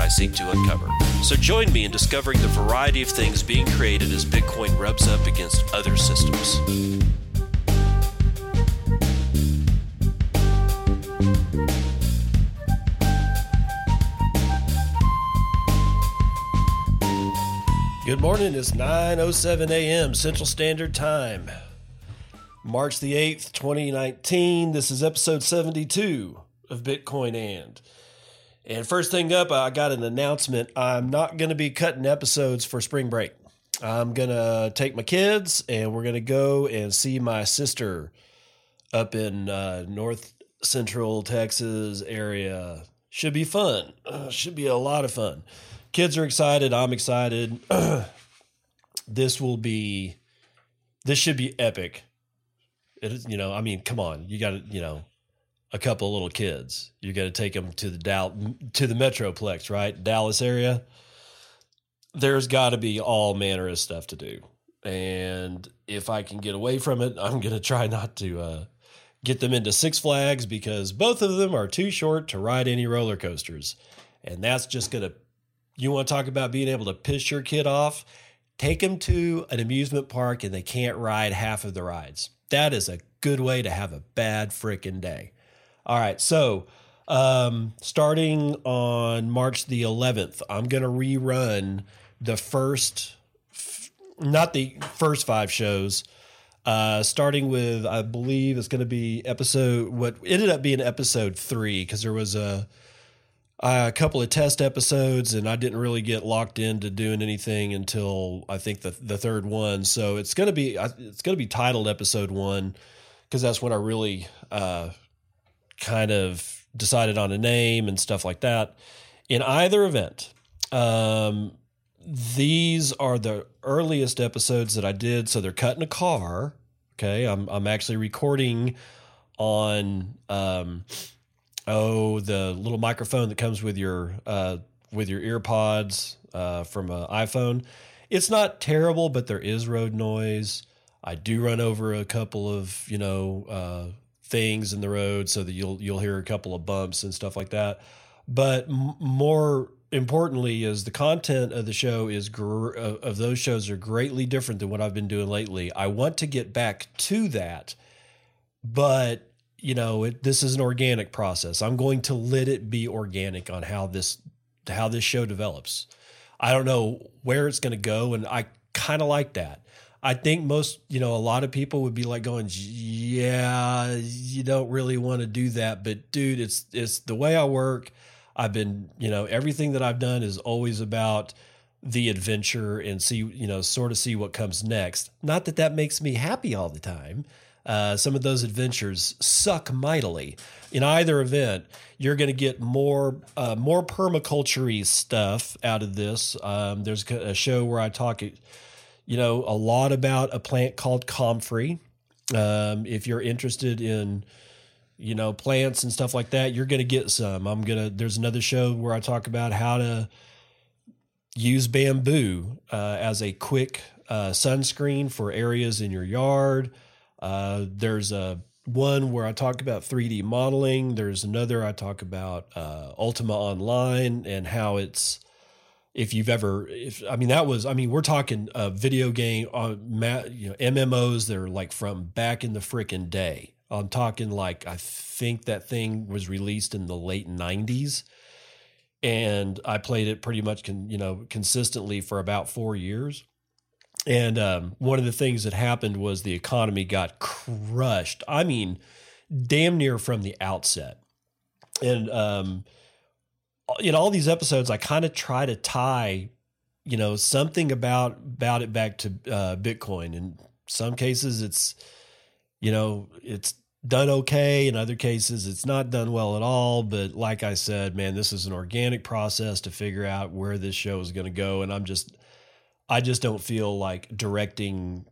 what I seek to uncover. So join me in discovering the variety of things being created as Bitcoin rubs up against other systems. Good morning. It's 9:07 a.m. Central Standard Time. March the 8th, 2019. This is episode 72 of Bitcoin and and first thing up, I got an announcement. I'm not going to be cutting episodes for spring break. I'm going to take my kids and we're going to go and see my sister up in uh, north central Texas area. Should be fun. Uh, should be a lot of fun. Kids are excited. I'm excited. this will be, this should be epic. It is, you know, I mean, come on. You got to, you know, a couple little kids. You got to take them to the Dal- to the Metroplex, right? Dallas area. There's got to be all manner of stuff to do, and if I can get away from it, I'm going to try not to uh, get them into Six Flags because both of them are too short to ride any roller coasters, and that's just going to. You want to talk about being able to piss your kid off? Take them to an amusement park and they can't ride half of the rides. That is a good way to have a bad freaking day. All right. So, um, starting on March the 11th, I'm going to rerun the first, not the first five shows, uh, starting with, I believe it's going to be episode, what ended up being episode three, because there was a, a couple of test episodes and I didn't really get locked into doing anything until I think the the third one. So it's going to be it's going to be titled episode 1 because that's when I really uh, kind of decided on a name and stuff like that. In either event, um, these are the earliest episodes that I did. So they're cut in a car. Okay, I'm I'm actually recording on um, oh the little microphone that comes with your uh, with your earpods uh, from an iPhone. It's not terrible, but there is road noise. I do run over a couple of you know uh, things in the road so that you'll you'll hear a couple of bumps and stuff like that. But m- more importantly, is the content of the show is gr- uh, of those shows are greatly different than what I've been doing lately. I want to get back to that, but you know, it, this is an organic process. I'm going to let it be organic on how this how this show develops. I don't know where it's going to go, and I kind of like that. I think most, you know, a lot of people would be like going, yeah, you don't really want to do that, but dude, it's it's the way I work. I've been, you know, everything that I've done is always about the adventure and see, you know, sort of see what comes next. Not that that makes me happy all the time. Uh, some of those adventures suck mightily. In either event, you're going to get more uh, more permaculture stuff out of this. Um, there's a show where I talk you know, a lot about a plant called comfrey. Um, if you're interested in, you know, plants and stuff like that, you're going to get some. I'm going to, there's another show where I talk about how to use bamboo uh, as a quick uh, sunscreen for areas in your yard. Uh, there's a one where I talk about 3D modeling. There's another I talk about uh, Ultima Online and how it's if you've ever if i mean that was i mean we're talking a video game on uh, you know mmos that are like from back in the freaking day. I'm talking like i think that thing was released in the late 90s and i played it pretty much con, you know consistently for about four years. And um, one of the things that happened was the economy got crushed. I mean damn near from the outset. And um, know all these episodes i kind of try to tie you know something about about it back to uh, bitcoin. In some cases it's you know it's done okay. In other cases it's not done well at all. But like i said man this is an organic process to figure out where this show is going to go. And i'm just I just don't feel like directing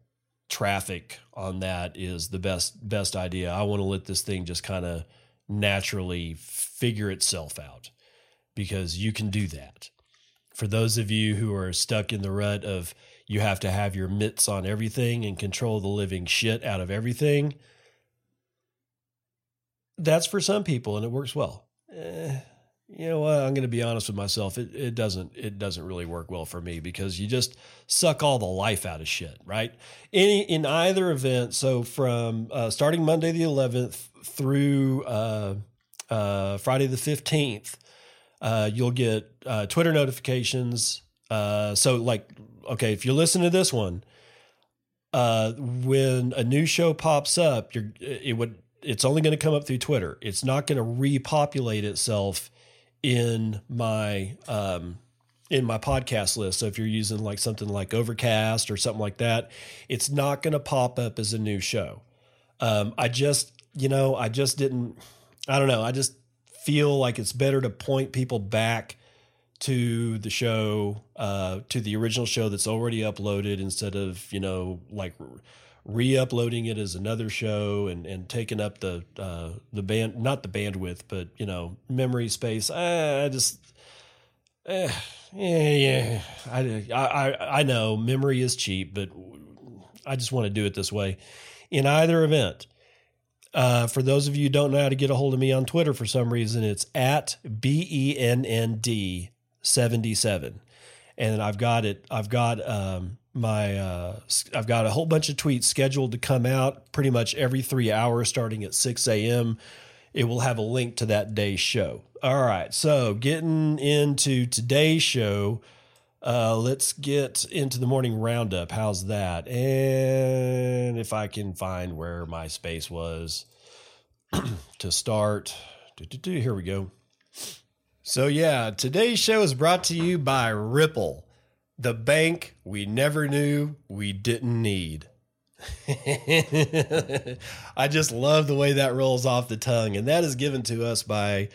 traffic on that is the best best idea. I want to let this thing just kind of naturally figure itself out because you can do that. For those of you who are stuck in the rut of you have to have your mitts on everything and control the living shit out of everything, that's for some people and it works well. Eh, you know what? I'm going to be honest with myself. It, it doesn't it doesn't really work well for me because you just suck all the life out of shit, right? Any in either event. So from uh, starting Monday the 11th through uh, uh, Friday the 15th, uh, you'll get uh, Twitter notifications. Uh, so like, okay, if you listen to this one, when a new show pops up, you're it would it's only going to come up through Twitter. It's not going to repopulate itself in my um, in my podcast list. So if you're using like something like Overcast or something like that, it's not going to pop up as a new show. Um, I just, you know, I just didn't. I don't know. I just feel like it's better to point people back to the show, uh, to the original show that's already uploaded instead of you know like re-uploading it as another show and and taking up the uh, the band not the bandwidth but you know memory space. I just eh, yeah yeah. I, I I know memory is cheap but I just want to do it this way. In either event uh, for those of you who don't know how to get a hold of me on Twitter for some reason it's at B E N N D 77 and I've got it I've got um my uh, I've got a whole bunch of tweets scheduled to come out pretty much every three hours starting at 6 a.m. It will have a link to that day's show. All right, so getting into today's show, uh, let's get into the morning roundup. How's that? And if I can find where my space was to start, here we go. So, yeah, today's show is brought to you by Ripple the bank we never knew we didn't need. I just love the way that rolls off the tongue. And that is given to us by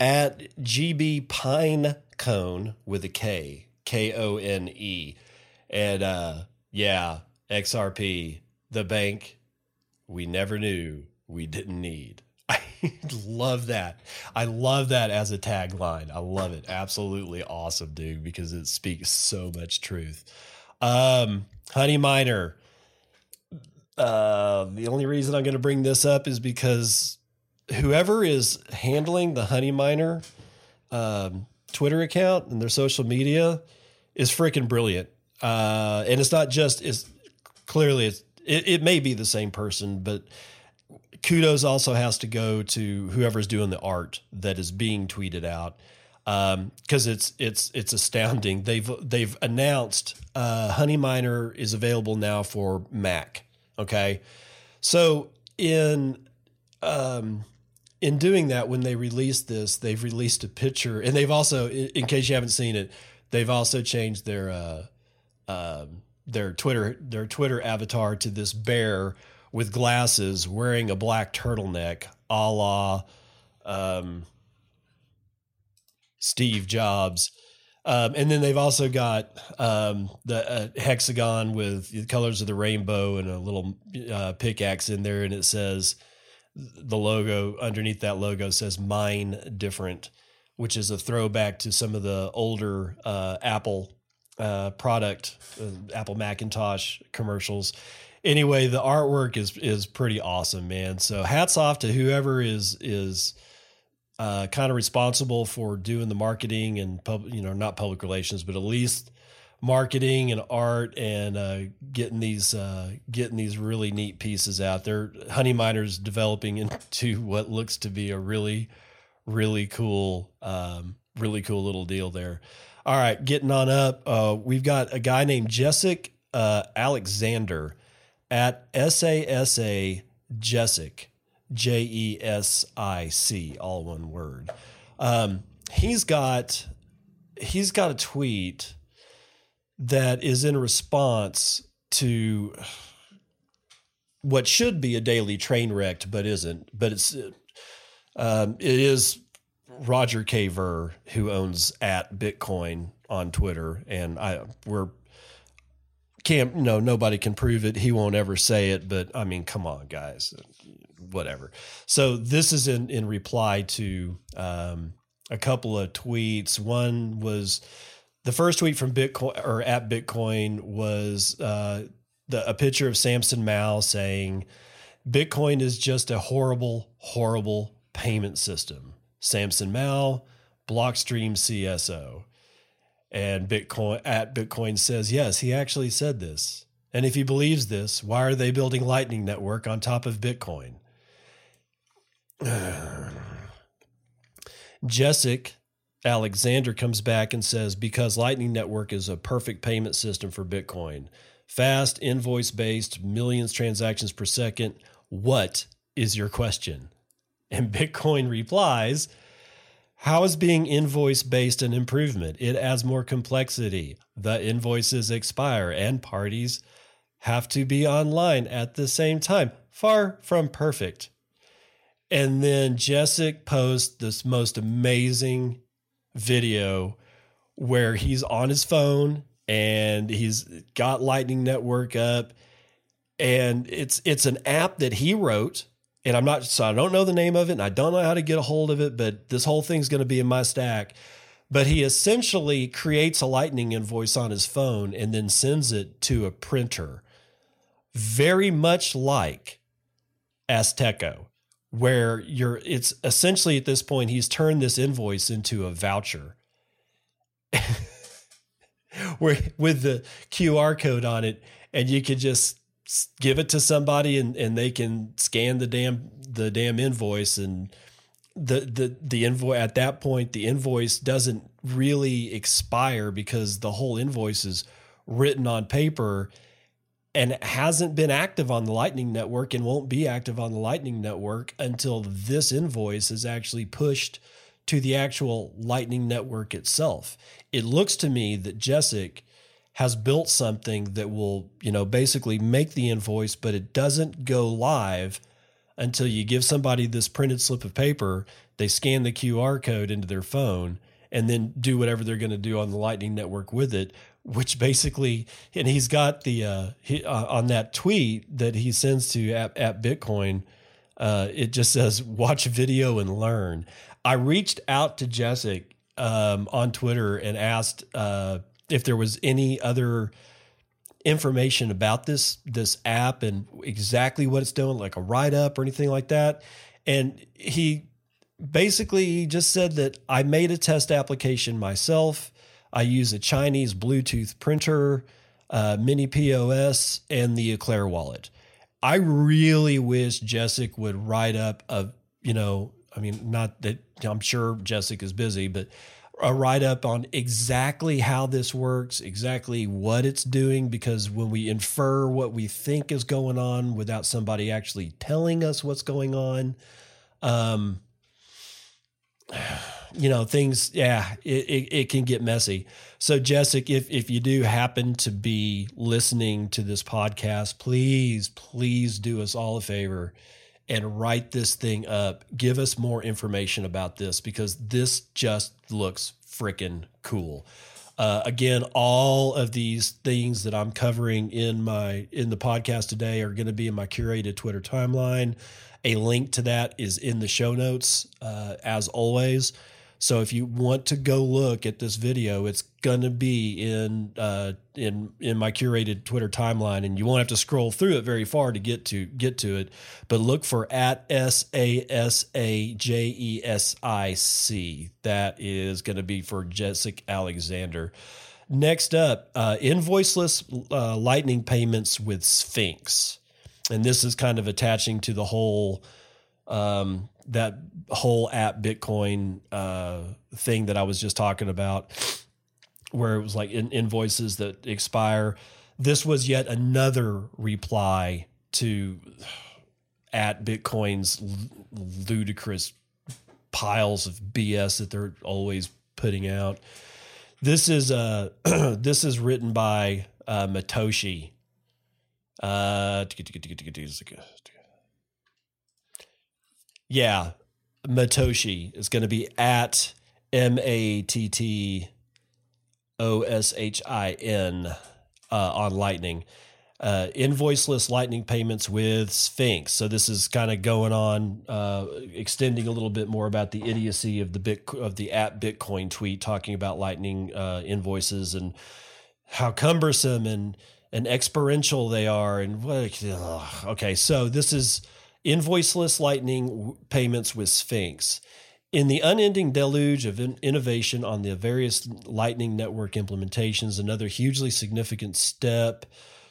at GB Pine Cone with a K, K O N E. And uh, yeah, XRP, the bank we never knew we didn't need. I love that. I love that as a tagline. I love it. Absolutely awesome, dude, because it speaks so much truth. Um, Honey Miner. Uh, the only reason I'm going to bring this up is because whoever is handling the Honey Miner um, Twitter account and their social media is freaking brilliant. Uh, and it's not just it's clearly it's, it, it may be the same person, but kudos also has to go to whoever's doing the art that is being tweeted out because um, it's it's it's astounding. They've they've announced uh, Honey Miner is available now for Mac. Okay, so in um, in doing that, when they released this, they've released a picture, and they've also, in case you haven't seen it, they've also changed their uh, uh, their Twitter their Twitter avatar to this bear with glasses wearing a black turtleneck a la um, Steve Jobs. Um, and then they've also got um, the uh, hexagon with the colors of the rainbow and a little uh, pickaxe in there. And it says the logo underneath that logo says mine different, which is a throwback to some of the older uh, Apple uh, product, uh, Apple Macintosh commercials anyway, the artwork is is pretty awesome, man. So hats off to whoever is is uh, kind of responsible for doing the marketing and pub, you know, not public relations, but at least marketing and art and uh, getting these uh, getting these really neat pieces out there. Honey Miner's developing into what looks to be a really really cool um, really cool little deal there. All right, getting on up. Uh, we've got a guy named Jesic uh, Alexander at SASA Jesic, J E S I C, all one word. Um, he's got he's got a tweet that is in response to what should be a daily train wreck, but isn't. But it's um, it is Roger K. Ver who owns at Bitcoin on Twitter, and I we're can't no nobody can prove it. He won't ever say it, but I mean, come on, guys, whatever. So this is in in reply to um, a couple of tweets. One was the first tweet from Bitcoin or at Bitcoin was uh, the a picture of Samson Mow saying Bitcoin is just a horrible, horrible payment system. Samson Mow, Blockstream CSO. And Bitcoin at Bitcoin says, yes, he actually said this. And if he believes this, why are they building Lightning Network on top of Bitcoin? Jesic Alexander comes back and says, because Lightning Network is a perfect payment system for Bitcoin. Fast, invoice based, millions transactions per second. What is your question? And Bitcoin replies, How is being invoice based an improvement? It adds more complexity. The invoices expire and parties have to be online at the same time. Far from perfect. And then Jesic posts this most amazing video where he's on his phone and he's got Lightning Network up, and it's it's an app that he wrote. And I'm not so I don't know the name of it, and I don't know how to get a hold of it, but this whole thing's going to be in my stack. But he essentially creates a Lightning invoice on his phone and then sends it to a printer, very much like Azteco, where you're. It's essentially at this point he's turned this invoice into a voucher. where with the QR code on it, and you could just give it to somebody, and, and they can scan the damn the damn invoice, and the the the invoice at that point the invoice doesn't really expire because the whole invoice is written on paper and hasn't been active on the Lightning Network and won't be active on the Lightning Network until this invoice is actually pushed to the actual Lightning Network itself. It looks to me that Jesic has built something that will, you know, basically make the invoice, but it doesn't go live until you give somebody this printed slip of paper, they scan the QR code into their phone and then do whatever they're going to do on the Lightning Network with it, which basically, and he's got the, uh, he, uh, on that tweet that he sends to at, at Bitcoin, uh, it just says, watch video and learn. I reached out to Jesic um, on Twitter and asked uh, if there was any other information about this this app and exactly what it's doing, like a write up or anything like that. And he basically just said that I made a test application myself. I use a Chinese Bluetooth printer, uh, mini POS, and the Eclair wallet. I really wish Jesic would write up a you know I mean, not that I'm sure Jessica's busy, but a write up on exactly how this works, exactly what it's doing, because when we infer what we think is going on without somebody actually telling us what's going on, um, you know, things, yeah, it, it, it can get messy. So, Jessica, if, if you do happen to be listening to this podcast, please, please do us all a favor and write this thing up. Give us more information about this because this just looks freaking cool. Uh, again, all of these things that I'm covering in my in the podcast today are going to be in my curated Twitter timeline. A link to that is in the show notes, uh, as always. So if you want to go look at this video, it's gonna be in uh, in in my curated Twitter timeline, and you won't have to scroll through it very far to get to get to it. But look for at S A S A J E S I C. That is to be for Jesic Alexander. Next up, uh, invoiceless uh, lightning payments with Sphinx, and this is kind of attaching to the whole um, that whole app Bitcoin uh, thing that I was just talking about, where it was like in, invoices that expire. This was yet another reply to at Bitcoin's ludicrous piles of BS that they're always putting out. This is uh this is written by uh, Matoshi. Uh, yeah, Matoshi is going to be at M A T T O S H I N. uh, on Lightning. Uh, invoiceless Lightning payments with Sphinx. So this is kind of going on, uh, extending a little bit more about the idiocy of the bit of the at Bitcoin tweet, talking about Lightning uh, invoices and how cumbersome and and experiential they are. And what? Okay, so this is invoiceless Lightning payments with Sphinx. In the unending deluge of innovation on the various Lightning Network implementations, another hugely significant step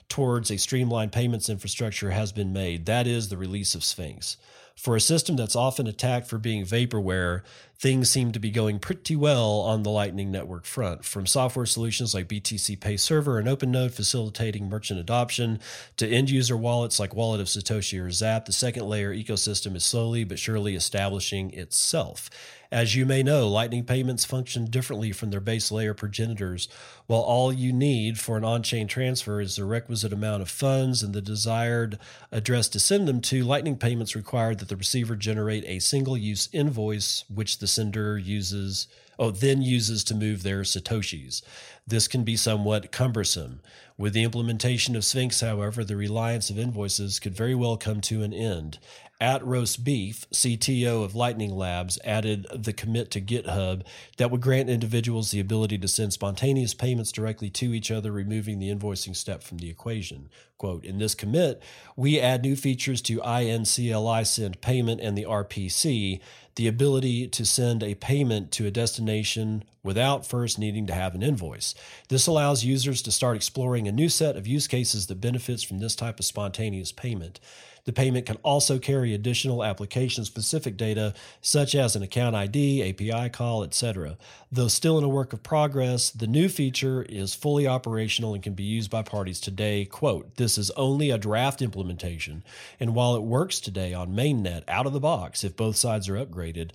towards a streamlined payments infrastructure has been made. That is the release of Sphinx. For a system that's often attacked for being vaporware, things seem to be going pretty well on the Lightning Network front. From software solutions like BTC Pay Server and OpenNode facilitating merchant adoption to end user wallets like Wallet of Satoshi or Zap, the second layer ecosystem is slowly but surely establishing itself. As you may know, Lightning payments function differently from their base layer progenitors. While all you need for an on chain transfer is the requisite amount of funds and the desired address to send them to, Lightning payments require that the receiver generate a single use invoice, which the sender uses. Oh, then uses to move their Satoshis. This can be somewhat cumbersome. With the implementation of Sphinx, however, the reliance of invoices could very well come to an end at Roast Beef, CTO of Lightning Labs, added the commit to GitHub that would grant individuals the ability to send spontaneous payments directly to each other, removing the invoicing step from the equation. Quote, in this commit, we add new features to lncli send payment and the RPC, the ability to send a payment to a destination without first needing to have an invoice. This allows users to start exploring a new set of use cases that benefits from this type of spontaneous payment. The payment can also carry additional application specific data such as an account ID, API call, etc. Though still in a work of progress, the new feature is fully operational and can be used by parties today. Quote, this is only a draft implementation, and while it works today on mainnet out of the box if both sides are upgraded,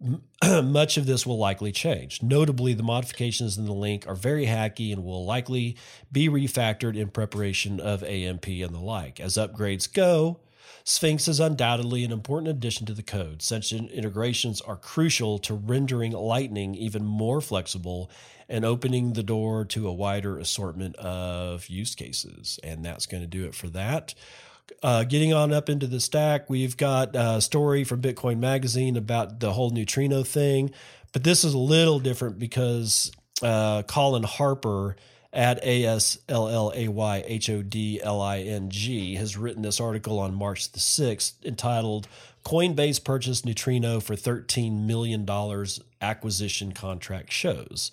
much of this will likely change. Notably, the modifications in the link are very hacky and will likely be refactored in preparation of AMP and the like. As upgrades go, Sphinx is undoubtedly an important addition to the code. Such integrations are crucial to rendering Lightning even more flexible and opening the door to a wider assortment of use cases. And that's going to do it for that. Uh, getting on up into the stack, we've got a story from Bitcoin Magazine about the whole neutrino thing. But this is a little different because uh, Colin Harper at A S L L A Y H O D L I N G has written this article on March the 6th entitled Coinbase Purchased Neutrino for $13 million Acquisition Contract Shows.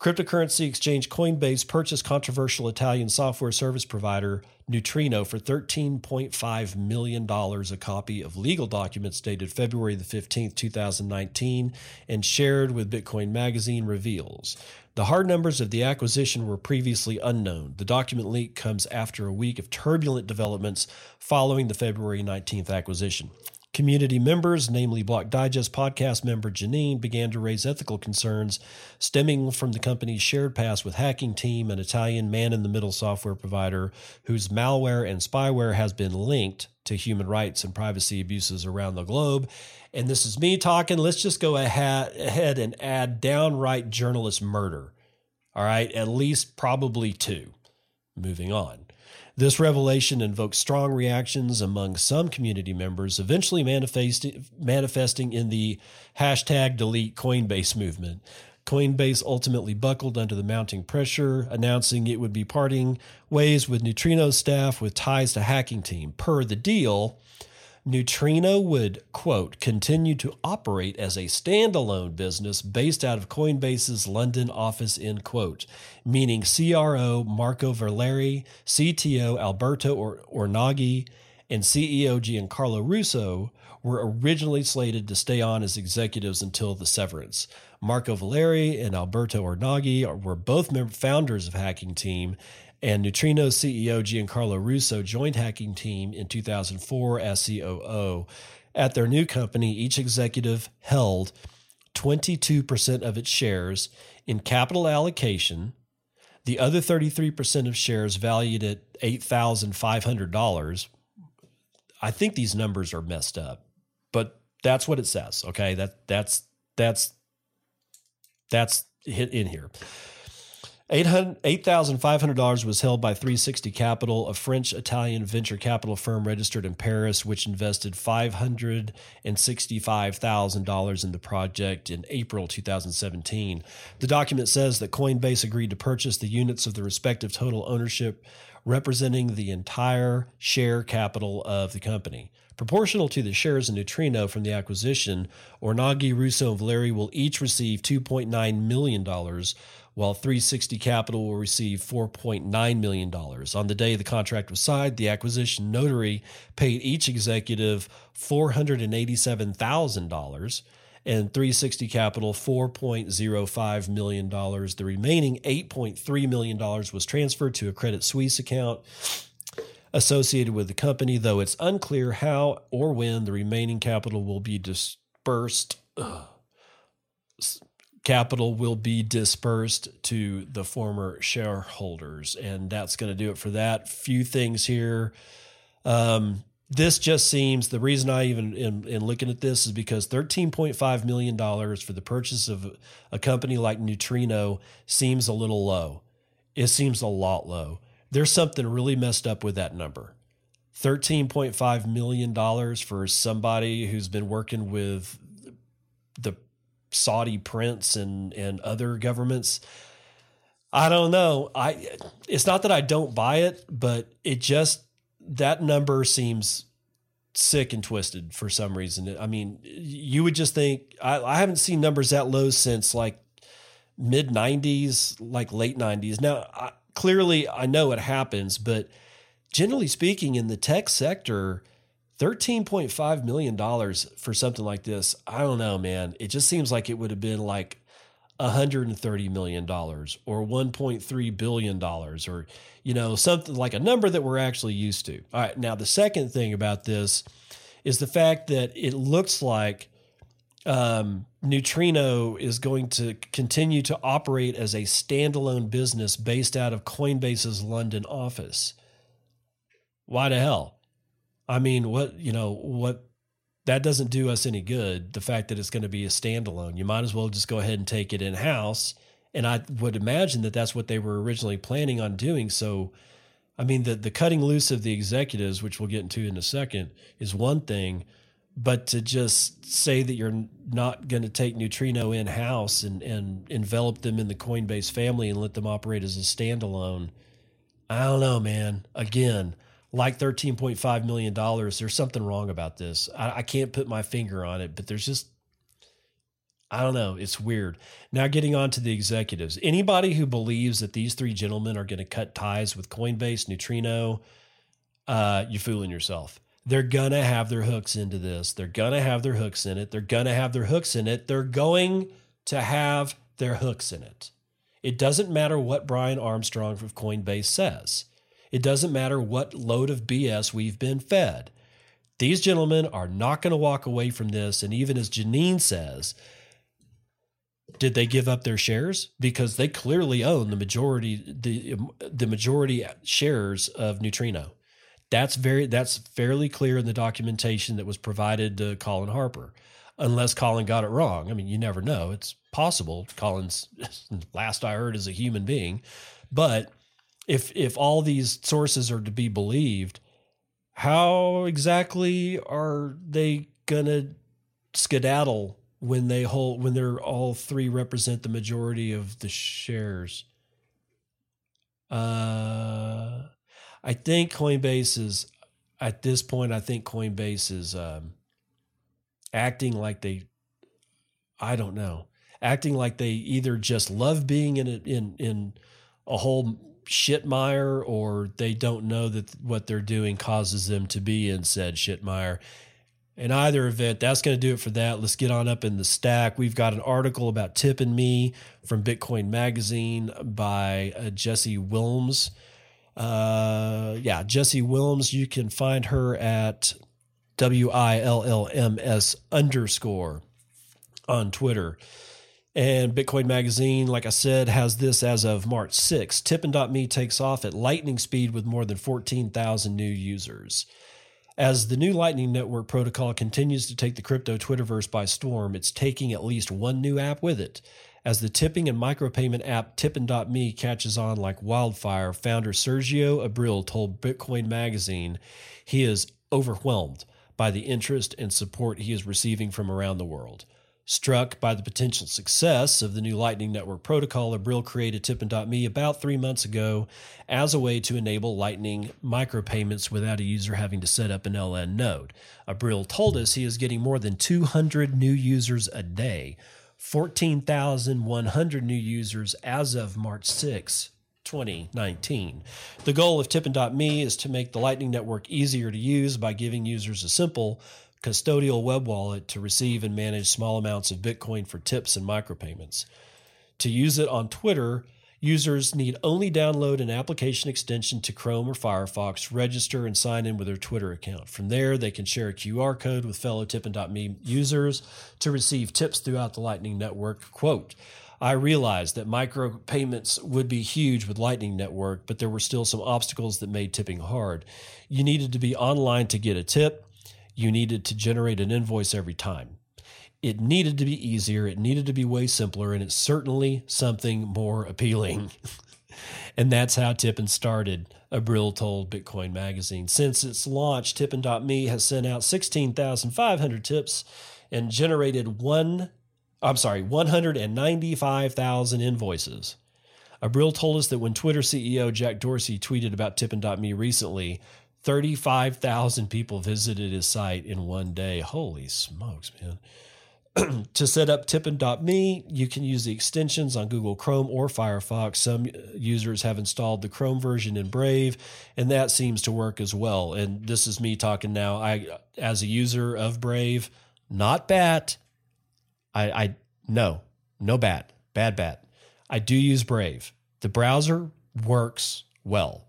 Cryptocurrency exchange Coinbase purchased controversial Italian software service provider Neutrino for $13.5 million, a copy of legal documents dated February the 15th, 2019, and shared with Bitcoin Magazine reveals. The hard numbers of the acquisition were previously unknown. The document leak comes after a week of turbulent developments following the February 19th acquisition. Community members, namely Block Digest podcast member Janine, began to raise ethical concerns stemming from the company's shared past with Hacking Team, an Italian man in the middle software provider whose malware and spyware has been linked to human rights and privacy abuses around the globe. And this is me talking. Let's just go ahead and add downright journalist murder. All right, at least probably two. Moving on. This revelation invoked strong reactions among some community members, eventually manifest, manifesting in the hashtag delete Coinbase movement. Coinbase ultimately buckled under the mounting pressure, announcing it would be parting ways with Neutrino staff with ties to Hacking Team. Per the deal, Neutrino would, quote, continue to operate as a standalone business based out of Coinbase's London office, end quote, meaning CRO Marco Valleri, CTO Alberto or- Ornaghi, and CEO Giancarlo Russo were originally slated to stay on as executives until the severance. Marco Valleri and Alberto Ornaghi were both founders of Hacking Team and Neutrino CEO Giancarlo Russo joined Hacking Team in 2004 as COO. At their new company, each executive held 22% of its shares in capital allocation. The other 33% of shares valued at $8,500. I think these numbers are messed up, but that's what it says. Okay. That that's, that's, that's hit in here. $8,500 was held by 360 Capital, a French Italian venture capital firm registered in Paris, which invested $565,000 in the project in April 2017. The document says that Coinbase agreed to purchase the units of the respective total ownership representing the entire share capital of the company. Proportional to the shares in Neutrino from the acquisition, Ornaghi, Russo, and Valleri will each receive $2.9 million while 360 Capital will receive $4.9 million. On the day the contract was signed, the acquisition notary paid each executive $487,000 and 360 Capital $4.05 million. The remaining $8.3 million was transferred to a Credit Suisse account associated with the company, though it's unclear how or when the remaining capital will be dispersed. Ugh capital will be dispersed to the former shareholders. And that's going to do it for that. Few things here. Um, this just seems the reason I even in, in looking at this is because $13.5 million for the purchase of a company like Neutrino seems a little low. It seems a lot low. There's something really messed up with that number. $13.5 million for somebody who's been working with the Saudi prince and and other governments. I don't know. I it's not that I don't buy it, but it just that number seems sick and twisted for some reason. I mean, you would just think I, I haven't seen numbers that low since like mid 90s, like late 90s. Now, I, clearly I know it happens, but generally speaking in the tech sector, $13.5 million for something like this. I don't know, man. It just seems like it would have been like $130 million or $1.3 billion or, you know, something like a number that we're actually used to. All right. Now, the second thing about this is the fact that it looks like um, Neutrino is going to continue to operate as a standalone business based out of Coinbase's London office. Why the hell? I mean, what, you know, what that doesn't do us any good. The fact that it's going to be a standalone, you might as well just go ahead and take it in house. And I would imagine that that's what they were originally planning on doing. So, I mean, the, the cutting loose of the executives, which we'll get into in a second, is one thing. But to just say that you're not going to take Neutrino in house and, and envelop them in the Coinbase family and let them operate as a standalone, I don't know, man. Again, like $13.5 million, there's something wrong about this. I, I, can't put my finger on it, but there's just, I don't know. It's weird. Now, getting on to the executives. Anybody who believes that these three gentlemen are going to cut ties with Coinbase, Neutrino, uh, you're fooling yourself. They're going to have their hooks into this. They're going to have their hooks in it. They're going to have their hooks in it. They're going to have their hooks in it. It doesn't matter what Brian Armstrong of Coinbase says. It doesn't matter what load of BS we've been fed. These gentlemen are not going to walk away from this. And even as Janine says, did they give up their shares? Because they clearly own the majority the the majority shares of Neutrino. That's very that's fairly clear in the documentation that was provided to Colin Harper. Unless Colin got it wrong. I mean, you never know. It's possible. Colin's last I heard is a human being. But if if all these sources are to be believed, how exactly are they gonna skedaddle when they hold when they're all three represent the majority of the shares? Uh, I think Coinbase is at this point. I think Coinbase is um, acting like they. I don't know, acting like they either just love being in a, in in a whole shitmire or they don't know that what they're doing causes them to be in said shitmire. In either event, that's going to do it for that. Let's get on up in the stack. We've got an article about Tippin.me from Bitcoin Magazine by uh, Jesse Willms. Uh, yeah, Jesse Willms. You can find her at W I L L M S underscore on Twitter. And Bitcoin Magazine, like I said, has this as of March 6. Tippin.me takes off at lightning speed with more than 14,000 new users. As the new Lightning Network protocol continues to take the crypto Twitterverse by storm, it's taking at least one new app with it. As the tipping and micropayment app Tippin.me catches on like wildfire, founder Sergio Abril told Bitcoin Magazine he is overwhelmed by the interest and support he is receiving from around the world. Struck by the potential success of the new Lightning Network protocol, Abril created Tippin.me about three months ago as a way to enable Lightning micropayments without a user having to set up an LN node. Abril told us he is getting more than 200 new users a day, 14,100 new users as of March 6, 2019. The goal of Tippin.me is to make the Lightning Network easier to use by giving users a simple, custodial web wallet to receive and manage small amounts of Bitcoin for tips and micropayments. To use it on Twitter, users need only download an application extension to Chrome or Firefox, register, and sign in with their Twitter account. From there, they can share a QR code with fellow Tippin.me users to receive tips throughout the Lightning Network. Quote, I realized that micropayments would be huge with Lightning Network, but there were still some obstacles that made tipping hard. You needed to be online to get a tip you needed to generate an invoice every time. It needed to be easier, it needed to be way simpler, and it's certainly something more appealing. and that's how Tippin started, Abril told Bitcoin Magazine. Since its launch, Tippin.me has sent out 16,500 tips and generated one, I'm sorry, 195,000 invoices. Abril told us that when Twitter CEO Jack Dorsey tweeted about Tippin.me recently, 35,000 people visited his site in one day. Holy smokes, man. to set up tippin.me, you can use the extensions on Google Chrome or Firefox. Some users have installed the Chrome version in Brave, and that seems to work as well. And this is me talking now. I, as a user of Brave, not bat. I, I no, no bat, bad bat. I do use Brave. The browser works well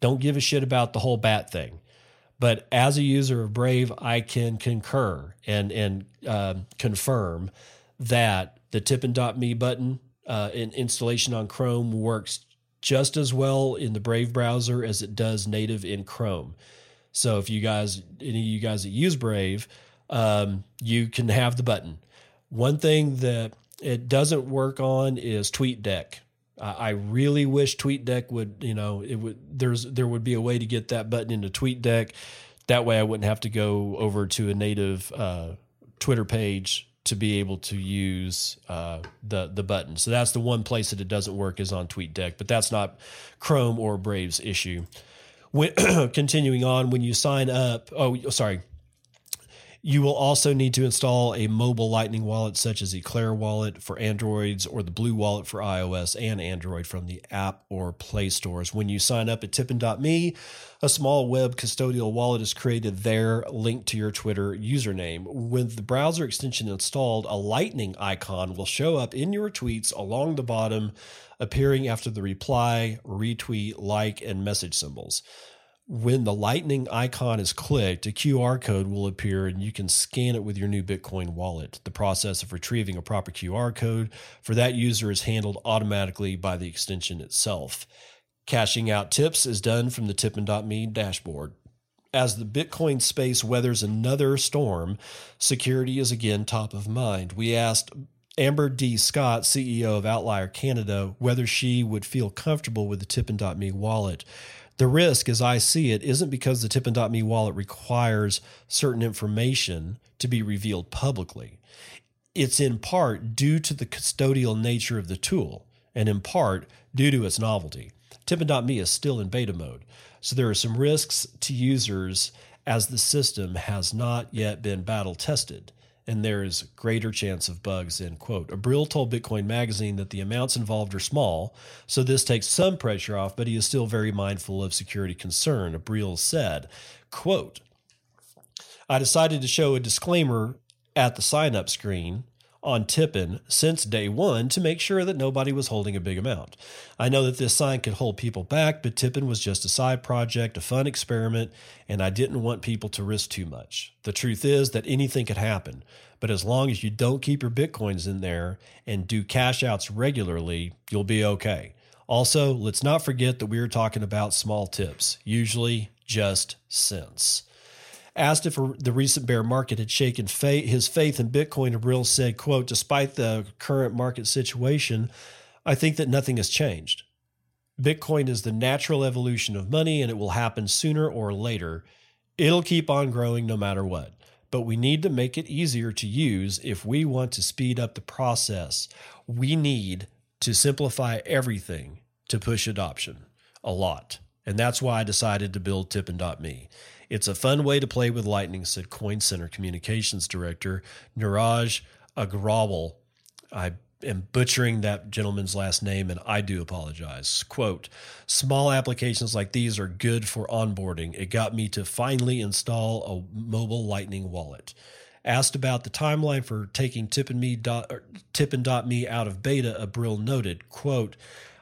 don't give a shit about the whole bat thing. But as a user of Brave, I can concur and and uh, confirm that the tippin.me button uh, in installation on Chrome works just as well in the Brave browser as it does native in Chrome. So if you guys, any of you guys that use Brave, um, you can have the button. One thing that it doesn't work on is TweetDeck. I really wish TweetDeck would, you know, it would. There's there would be a way to get that button into TweetDeck. That way, I wouldn't have to go over to a native uh, Twitter page to be able to use uh, the the button. So that's the one place that it doesn't work is on TweetDeck, but that's not Chrome or Brave's issue. When, continuing on, when you sign up, oh, sorry you will also need to install a mobile Lightning wallet such as Eclair wallet for Androids or the Blue wallet for iOS and Android from the app or Play stores. When you sign up at tippin.me, a small web custodial wallet is created there linked to your Twitter username. With the browser extension installed, a Lightning icon will show up in your tweets along the bottom, appearing after the reply, retweet, like, and message symbols when the lightning icon is clicked, a QR code will appear and you can scan it with your new Bitcoin wallet. The process of retrieving a proper QR code for that user is handled automatically by the extension itself. Cashing out tips is done from the tippin.me dashboard. As the Bitcoin space weathers another storm, security is again top of mind. We asked Amber D. Scott, CEO of Outlier Canada, whether she would feel comfortable with the Tippin.me wallet. The risk, as I see it, isn't because the Tippin.me wallet requires certain information to be revealed publicly. It's in part due to the custodial nature of the tool, and in part due to its novelty. Tippin.me is still in beta mode, so there are some risks to users as the system has not yet been battle tested and there is greater chance of bugs end quote. Abril told bitcoin magazine that the amounts involved are small so this takes some pressure off but he is still very mindful of security concern abril said quote i decided to show a disclaimer at the sign up screen on Tippin since day one to make sure that nobody was holding a big amount. I know that this sign could hold people back, but Tippin was just a side project, a fun experiment, and I didn't want people to risk too much. The truth is that anything could happen, but as long as you don't keep your Bitcoins in there and do cash outs regularly, you'll be okay. Also, let's not forget that we are talking about small tips, usually just cents. Asked if the recent bear market had shaken his faith in Bitcoin, Abril said, quote, despite the current market situation, I think that nothing has changed. Bitcoin is the natural evolution of money and it will happen sooner or later. It'll keep on growing no matter what. But we need to make it easier to use if we want to speed up the process. We need to simplify everything to push adoption a lot. And that's why I decided to build Tippin.me. It's a fun way to play with Lightning, said Coin Center Communications Director Neeraj Agrawal. I am butchering that gentleman's last name and I do apologize. Quote, small applications like these are good for onboarding. It got me to finally install a mobile Lightning wallet. Asked about the timeline for taking Tippin.me, Tippin.me out of beta, Abril noted, quote,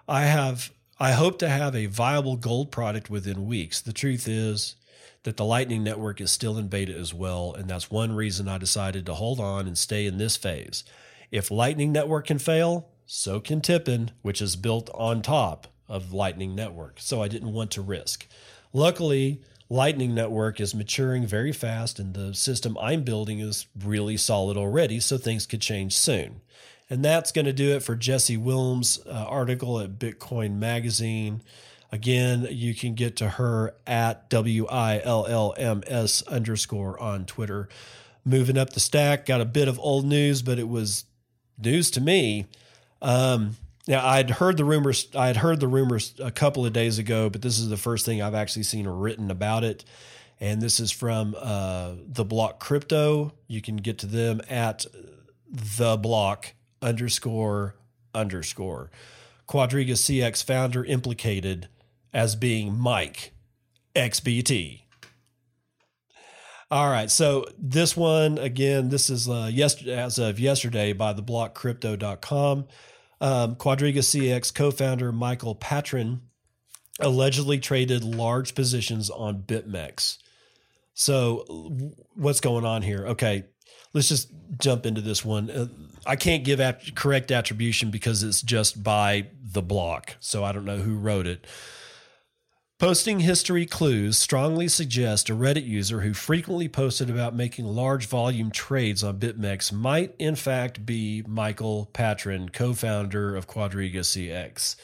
I have I hope to have a viable gold product within weeks. The truth is, that the Lightning Network is still in beta as well, and that's one reason I decided to hold on and stay in this phase. If Lightning Network can fail, so can Tippin, which is built on top of Lightning Network. So I didn't want to risk. Luckily, Lightning Network is maturing very fast, and the system I'm building is really solid already, so things could change soon. And that's going to do it for Jessie Willms' uh, article at Bitcoin Magazine. Again, you can get to her at W I L L M S underscore on Twitter. Moving up the stack, got a bit of old news, but it was news to me. Um, now I'd heard the rumors. I had heard the rumors a couple of days ago, but this is the first thing I've actually seen written about it. And this is from uh, the Block Crypto. You can get to them at the Block underscore underscore. Quadriga CX founder implicated as being Mike XBT. All right, so this one again, this is uh, yesterday as of yesterday by the blockcrypto.com. Um, Quadriga CX co-founder Michael Patryn allegedly traded large positions on BitMEX. So what's going on here? Okay, let's just jump into this one. Uh, I can't give at- correct attribution because it's just by the block, so I don't know who wrote it. Posting history clues strongly suggest a Reddit user who frequently posted about making large volume trades on BitMEX might, in fact, be Michael Patryn, co founder of Quadriga CX.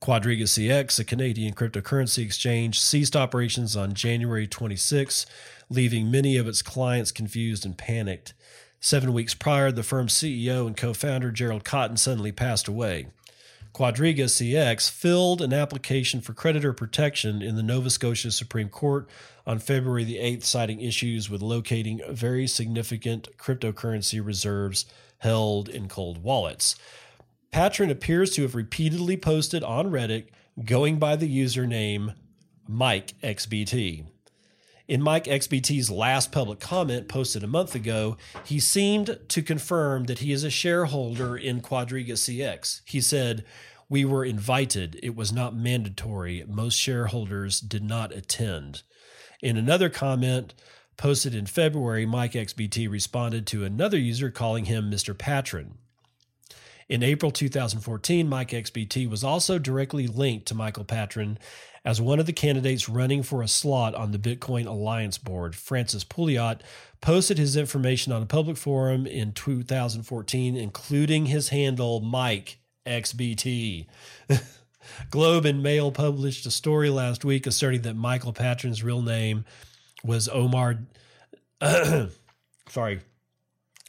Quadriga CX, a Canadian cryptocurrency exchange, ceased operations on January 26, leaving many of its clients confused and panicked. Seven weeks prior, the firm's CEO and co founder Gerald Cotten suddenly passed away. Quadriga CX filled an application for creditor protection in the Nova Scotia Supreme Court on February the 8th, citing issues with locating very significant cryptocurrency reserves held in cold wallets. Patryn appears to have repeatedly posted on Reddit going by the username MikeXBT. In Mike XBT's last public comment posted a month ago, he seemed to confirm that he is a shareholder in Quadriga CX. He said, We were invited. It was not mandatory. Most shareholders did not attend. In another comment posted in February, Mike XBT responded to another user calling him Mr. Patryn. In April 2014, Mike XBT was also directly linked to Michael Patryn as one of the candidates running for a slot on the Bitcoin Alliance board. Francis Pouliot posted his information on a public forum in 2014, including his handle Mike XBT. Globe and Mail published a story last week asserting that Michael Patryn's real name was Omar, sorry,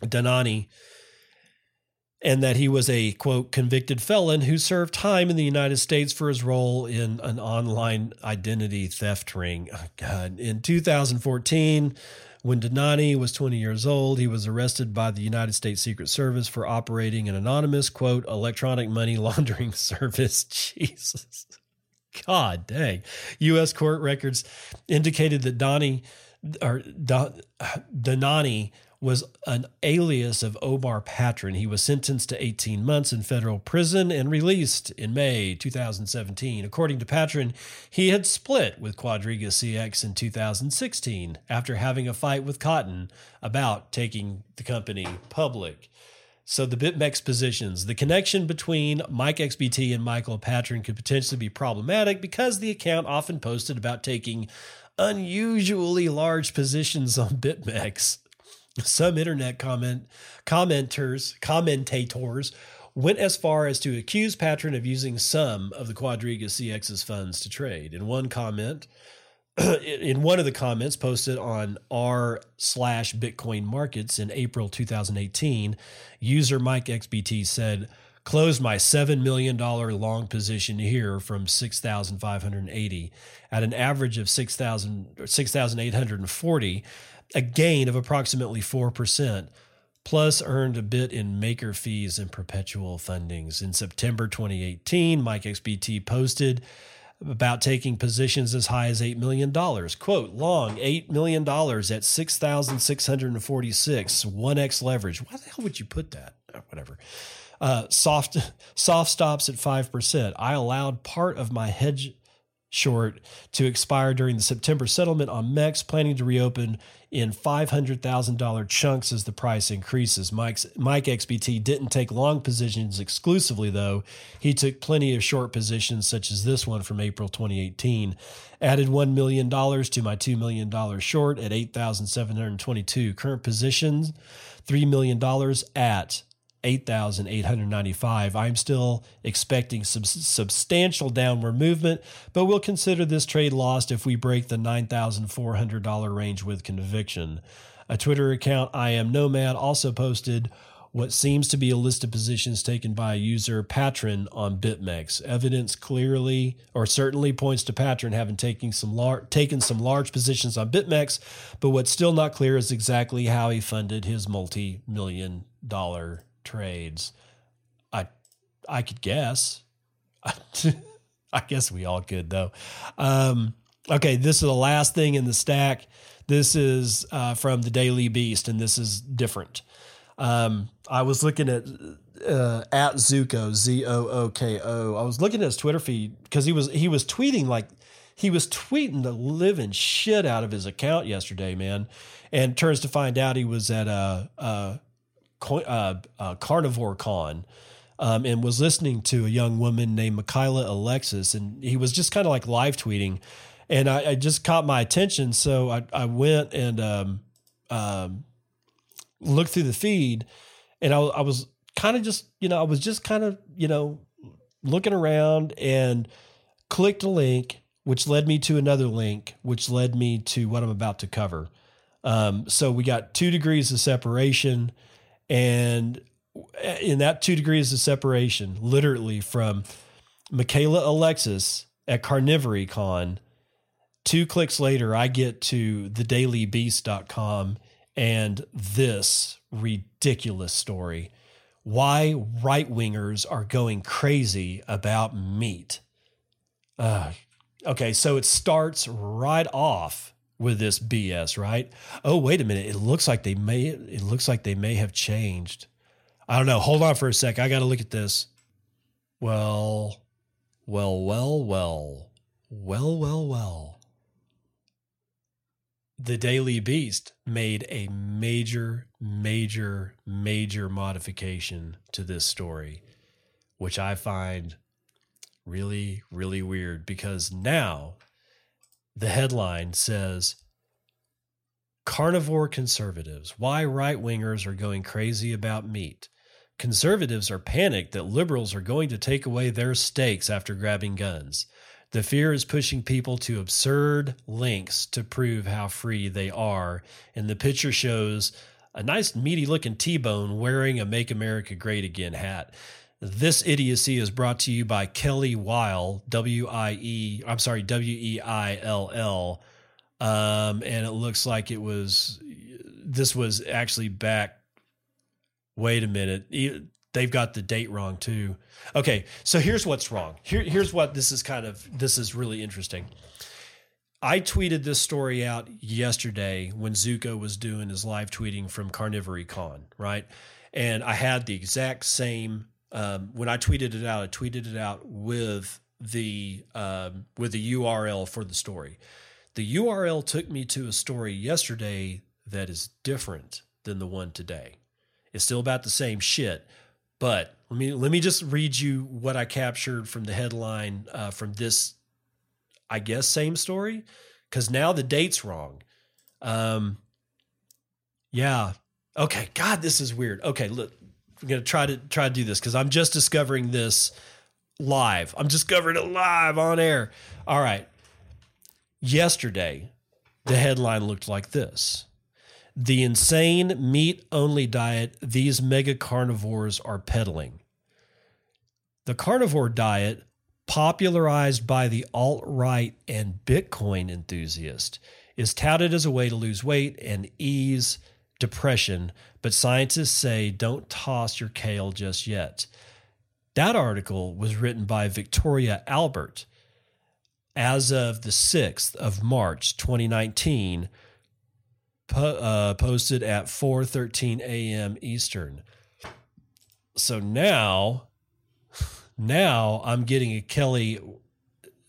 Dhanani and that he was a quote convicted felon who served time in the United States for his role in an online identity theft ring. Oh, God, in 2014, when Dhanani was 20 years old, he was arrested by the United States Secret Service for operating an anonymous quote electronic money laundering service. Jesus. God dang. U.S. court records indicated that Donnie or Don, Dhanani was an alias of Omar Patryn. He was sentenced to 18 months in federal prison and released in May 2017. According to Patryn, he had split with Quadriga CX in 2016 after having a fight with Cotten about taking the company public. So the BitMEX positions, the connection between Mike XBT and Michael Patryn could potentially be problematic because the account often posted about taking unusually large positions on BitMEX. Some internet comment commenters commentators went as far as to accuse Patryn of using some of the Quadriga CX's funds to trade. In one comment, in one of the comments posted on r slash Bitcoin markets in April 2018, user Mike XBT said, closed my $7 million long position here from 6,580 at an average of 6,840, a gain of approximately 4%, plus earned a bit in maker fees and perpetual fundings. In September 2018, Mike XBT posted about taking positions as high as $8 million. Quote, long $8 million at 6,646, 1x leverage. Why the hell would you put that? Whatever. Uh, soft soft stops at 5%. I allowed part of my hedge short to expire during the September settlement on MEX, planning to reopen in $500,000 chunks as the price increases. Mike's, Mike XBT didn't take long positions exclusively, though. He took plenty of short positions, such as this one from April 2018. Added $1 million to my $2 million short at 8,722. Current positions, $3 million at 8,895. I'm still expecting some substantial downward movement, but we'll consider this trade lost if we break the $9,400 range with conviction. A Twitter account, I am Nomad, also posted what seems to be a list of positions taken by a user Patryn on BitMEX. Evidence clearly or certainly points to Patryn having taken some lar- taken some large positions on BitMEX, but what's still not clear is exactly how he funded his multi-million dollar trades. I I could guess. I guess we all could though. Um, okay, this is the last thing in the stack. This is uh, from the Daily Beast, and this is different. Um, I was looking at uh, at Zooko Z O O K O. I was looking at his Twitter feed because he was he was tweeting like he was tweeting the living shit out of his account yesterday, man. And turns to find out he was at a, a uh, uh, Carnivore Con. Um, and was listening to a young woman named Michaela Alexis, and he was just kind of like live tweeting, and I, I, just caught my attention. So I, I went and um, um, looked through the feed, and I, I was kind of just you know I was just kind of you know looking around and clicked a link, which led me to another link, which led me to what I'm about to cover. Um, so we got two degrees of separation and in that two degrees of separation, literally from Michaela Alexis at Carnivory Con, two clicks later, I get to thedailybeast.com and this ridiculous story. Why right wingers are going crazy about meat. Uh, okay, so it starts right off with this BS, right? Oh, wait a minute. It looks like they may it looks like they may have changed. I don't know. Hold on for a sec. I got to look at this. Well, well, well, well. Well, well, well. The Daily Beast made a major, major, major modification to this story, which I find really, really weird because now the headline says Carnivore conservatives. Why right wingers are going crazy about meat. Conservatives are panicked that liberals are going to take away their steaks after grabbing guns. The fear is pushing people to absurd lengths to prove how free they are. And the picture shows a nice, meaty looking T Bone wearing a Make America Great Again hat. This idiocy is brought to you by Kelly Weill, W I E, I'm sorry, W E I L L. Um, and it looks like it was, this was actually back. Wait a minute. They've got the date wrong too. Okay. So here's what's wrong. Here, here's what this is kind of, this is really interesting. I tweeted this story out yesterday when Zooko was doing his live tweeting from Carnivory Con, right? And I had the exact same um, when I tweeted it out, I tweeted it out with the um, with the URL for the story. The URL took me to a story yesterday that is different than the one today. It's still about the same shit, but let me let me just read you what I captured from the headline uh, from this, I guess, same story because now the date's wrong. Um, yeah. Okay. God, this is weird. Okay, look, I'm gonna try to try to do this because I'm just discovering this live. I'm discovering it live on air. All right. Yesterday, the headline looked like this. The insane meat only diet these mega carnivores are peddling. The carnivore diet, popularized by the alt right and Bitcoin enthusiast, is touted as a way to lose weight and ease depression, but scientists say don't toss your kale just yet. That article was written by Victoria Albert. As of the 6th of March 2019, po- uh, posted at 4:13 a.m. Eastern. So now now I'm getting a Kelly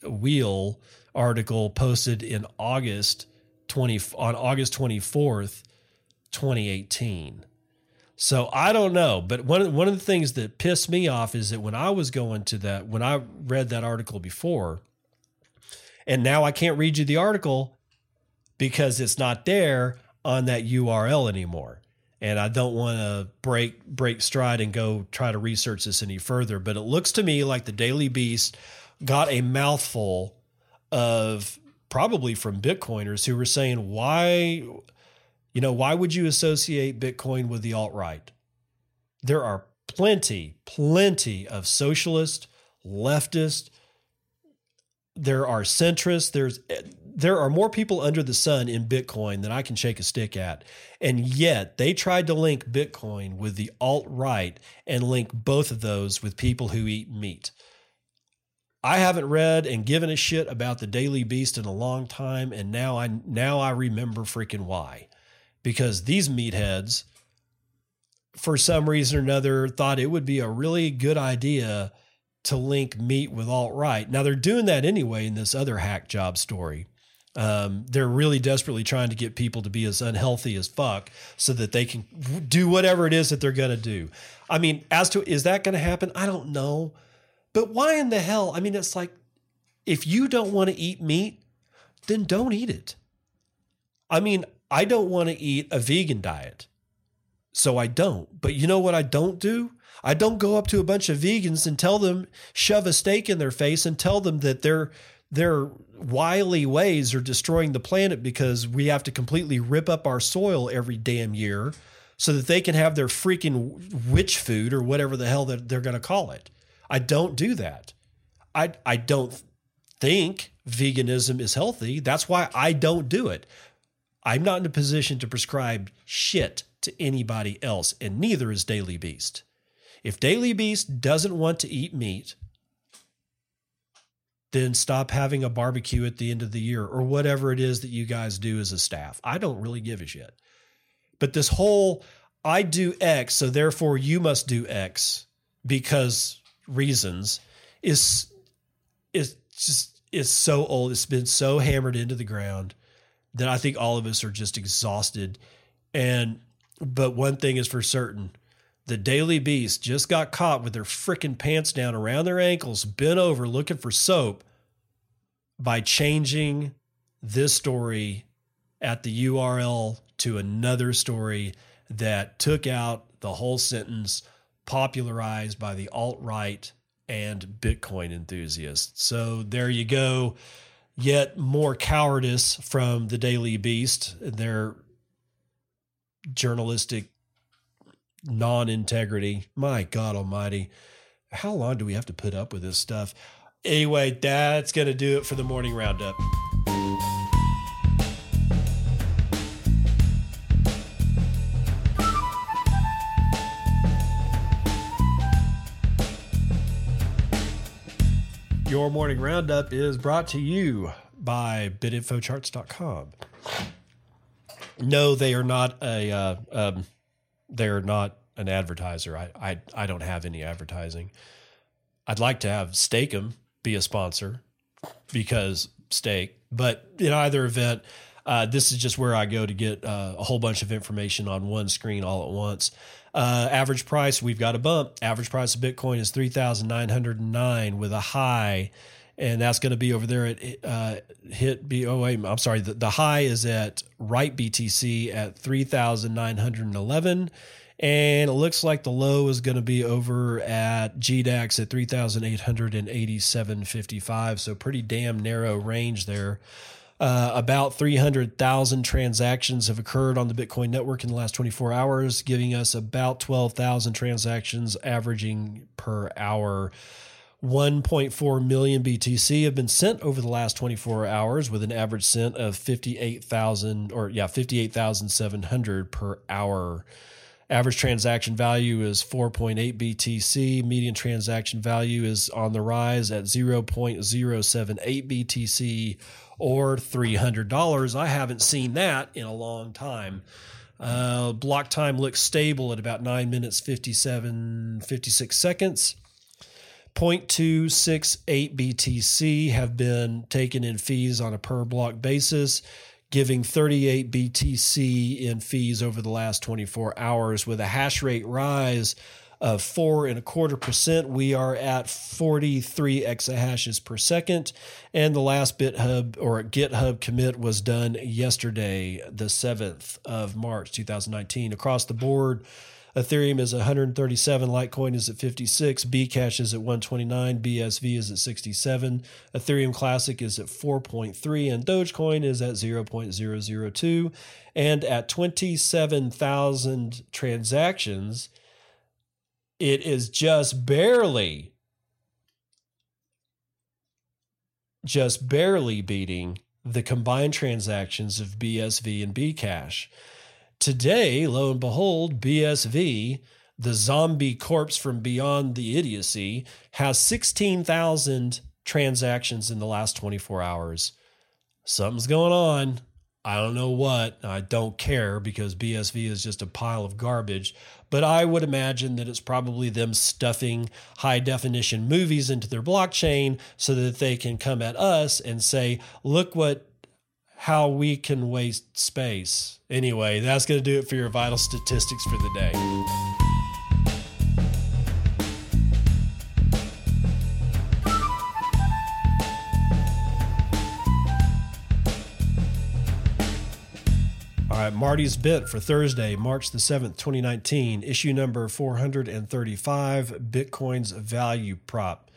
Weill article posted in August 20 on August 24th, 2018. So I don't know, but one one of the things that pissed me off is that when I was going to that when I read that article before and now I can't read you the article because it's not there on that URL anymore. And I don't want to break break stride and go try to research this any further, but it looks to me like the Daily Beast got a mouthful of probably from Bitcoiners who were saying why you know, why would you associate Bitcoin with the alt right? There are plenty, plenty of socialist, leftist, there are centrists, there's there are more people under the sun in Bitcoin than I can shake a stick at. And yet they tried to link Bitcoin with the alt right and link both of those with people who eat meat. I haven't read and given a shit about the Daily Beast in a long time, and now I now I remember freaking why because these meatheads, for some reason or another, thought it would be a really good idea to link meat with alt right. Now they're doing that anyway in this other hack job story. Um, they're really desperately trying to get people to be as unhealthy as fuck so that they can do whatever it is that they're going to do. I mean, as to is that going to happen? I don't know. But why in the hell? I mean, it's like if you don't want to eat meat, then don't eat it. I mean, I don't want to eat a vegan diet. So I don't. But you know what I don't do? I don't go up to a bunch of vegans and tell them, shove a steak in their face and tell them that their their wily ways are destroying the planet because we have to completely rip up our soil every damn year so that they can have their freaking witch food or whatever the hell that they're going to call it. I don't do that. I I don't think veganism is healthy. That's why I don't do it. I'm not in a position to prescribe shit to anybody else, and neither is Daily Beast. If Daily Beast doesn't want to eat meat, then stop having a barbecue at the end of the year or whatever it is that you guys do as a staff. I don't really give a shit. But this whole I do X, so therefore you must do X because reasons is is just is so old. It's been so hammered into the ground that I think all of us are just exhausted. And but one thing is for certain. The Daily Beast just got caught with their freaking pants down around their ankles, bent over looking for soap by changing this story at the URL to another story that took out the whole sentence popularized by the alt right and Bitcoin enthusiasts. So there you go yet more cowardice from the Daily Beast, their journalistic non integrity. My God Almighty. How long do we have to put up with this stuff? Anyway, that's going to do it for the morning roundup. Your morning roundup is brought to you by bitinfocharts.com. No, they are not a uh, um, they are not an advertiser. I, I I don't have any advertising. I'd like to have Steak-umm be a sponsor because steak, but in either event, uh, this is just where I go to get uh, a whole bunch of information on one screen all at once. Uh, average price, we've got a bump. Average price of Bitcoin is 3,909 with a high and that's going to be over there at uh, hit B. Oh wait, I'm sorry. The, the high is at right BTC at three thousand nine hundred eleven, and it looks like the low is going to be over at GDAX at three thousand eight hundred and eighty seven fifty five. So pretty damn narrow range there. Uh, about 300,000 transactions have occurred on the Bitcoin network in the last 24 hours, giving us about 12,000 transactions averaging per hour. 1.4 million BTC have been sent over the last 24 hours with an average sent of 58,000 or yeah, 58,700 per hour. Average transaction value is 4.8 BTC. Median transaction value is on the rise at 0.078 BTC or $300. I haven't seen that in a long time. Uh, block time looks stable at about 9 minutes 57 56 seconds 0.268 BTC have been taken in fees on a per block basis, giving 38 BTC in fees over the last 24 hours with a hash rate rise of four and a quarter percent. We are at 43 exahashes per second. And the last BitHub or GitHub commit was done yesterday, the 7th of March, 2019. Across the board, Ethereum is 137, Litecoin is at 56, Bcash is at 129, BSV is at 67, Ethereum Classic is at 4.3, and Dogecoin is at 0.002. And at 27,000 transactions, it is just barely, just barely beating the combined transactions of BSV and Bcash. Today, lo and behold, BSV, the zombie corpse from beyond the idiocy, has 16,000 transactions in the last 24 hours. Something's going on. I don't know what. I don't care because BSV is just a pile of garbage. But I would imagine that it's probably them stuffing high definition movies into their blockchain so that they can come at us and say, look what how we can waste space. Anyway, that's going to do it for your vital statistics for the day. Marty's Bit for Thursday, March the 7th, 2019, issue number 435, Bitcoin's value prop.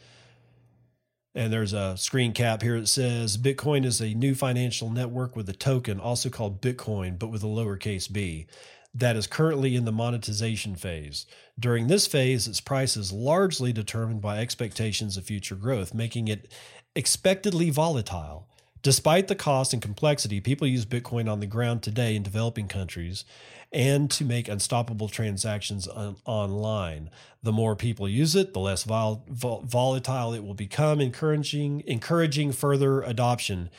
And there's a screen cap here that says Bitcoin is a new financial network with a token, also called Bitcoin, but with a lowercase b, that is currently in the monetization phase. During this phase, its price is largely determined by expectations of future growth, making it expectedly volatile. Despite the cost and complexity, people use Bitcoin on the ground today in developing countries and to make unstoppable transactions on, online. The more people use it, the less vol, vol, volatile it will become, encouraging encouraging further adoption.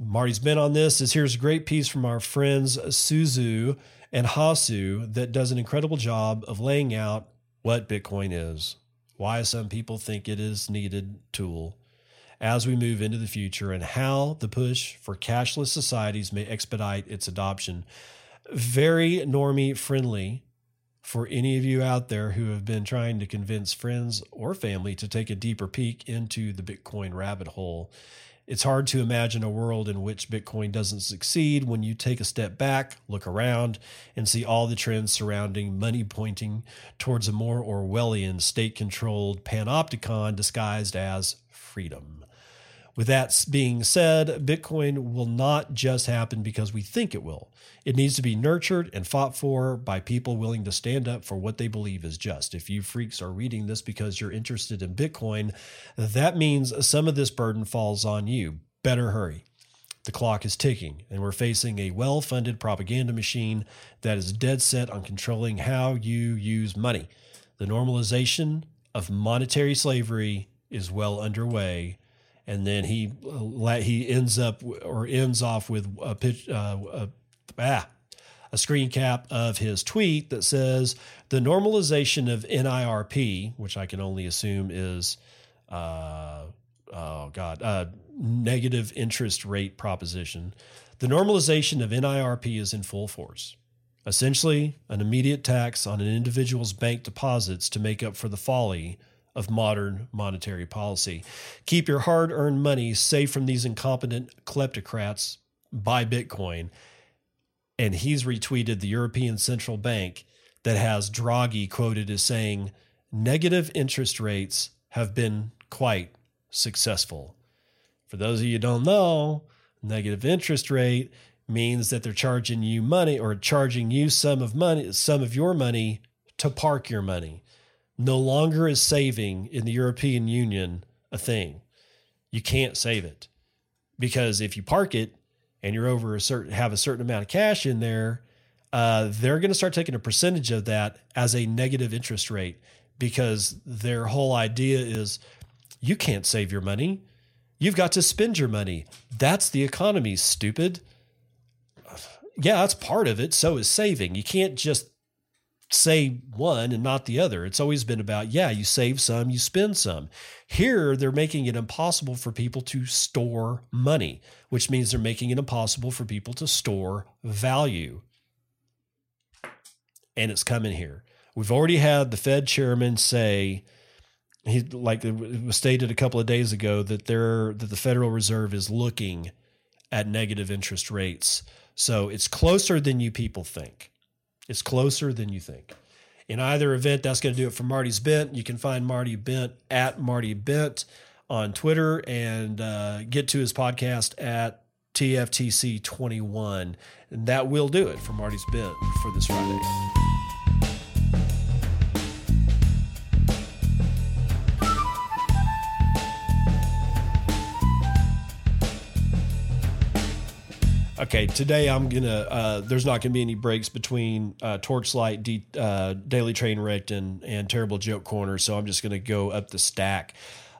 Marty's been on this. Is here's a great piece from our friends Su Zhu and Hasu that does an incredible job of laying out what Bitcoin is, why some people think it is needed tool as we move into the future, and how the push for cashless societies may expedite its adoption very normie friendly for any of you out there who have been trying to convince friends or family to take a deeper peek into the Bitcoin rabbit hole. It's hard to imagine a world in which Bitcoin doesn't succeed when you take a step back, look around, and see all the trends surrounding money pointing towards a more Orwellian, state controlled panopticon disguised as freedom. With that being said, Bitcoin will not just happen because we think it will. It needs to be nurtured and fought for by people willing to stand up for what they believe is just. If you freaks are reading this because you're interested in Bitcoin, that means some of this burden falls on you. Better hurry. The clock is ticking, and we're facing a well funded propaganda machine that is dead set on controlling how you use money. The normalization of monetary slavery is well underway and then he he ends up or ends off with a pitch uh, a, ah, a screen cap of his tweet that says the normalization of NIRP, which I can only assume is uh, oh god uh, negative interest rate proposition. The normalization of NIRP is in full force. Essentially, an immediate tax on an individual's bank deposits to make up for the folly of modern monetary policy. Keep your hard earned money safe from these incompetent kleptocrats. Buy Bitcoin. And he's retweeted the European Central Bank that has Draghi quoted as saying, negative interest rates have been quite successful. For those of you who don't know, negative interest rate means that they're charging you money or charging you some of money, some of your money to park your money. No longer is saving in the European Union a thing. You can't save it because if you park it and you're over a certain have a certain amount of cash in there, uh, they're going to start taking a percentage of that as a negative interest rate because their whole idea is you can't save your money. You've got to spend your money. That's the economy, stupid. Yeah, that's part of it. So is saving. You can't just say one and not the other. It's always been about, yeah, you save some, you spend some. Here, they're making it impossible for people to store money, which means they're making it impossible for people to store value. And it's coming here. We've already had the Fed chairman say, he like it was stated a couple of days ago that there that the Federal Reserve is looking at negative interest rates. So it's closer than you people think. It's closer than you think. In either event, that's going to do it for Marty's Bent. You can find Marty Bent at Marty Bent on Twitter and uh, get to his podcast at TFTC21. And that will do it for Marty's Bent for this Friday. Okay, today I'm gonna. Uh, there's not gonna be any breaks between uh, Torchlight, D, uh, Daily Train Wrecked, and and Terrible Joke Corner. So I'm just gonna go up the stack.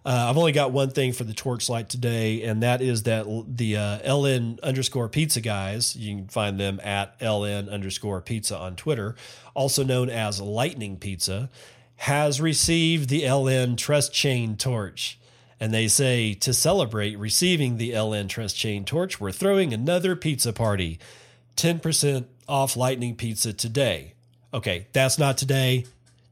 Uh, I've only got one thing for the Torchlight today, and that is that the uh, LN underscore Pizza guys. You can find them at LN underscore Pizza on Twitter, also known as Lightning Pizza, has received the LN Trust Chain Torch. And they say to celebrate receiving the LN Trust Chain Torch, we're throwing another pizza party. 10% off Lightning Pizza today. Okay, that's not today.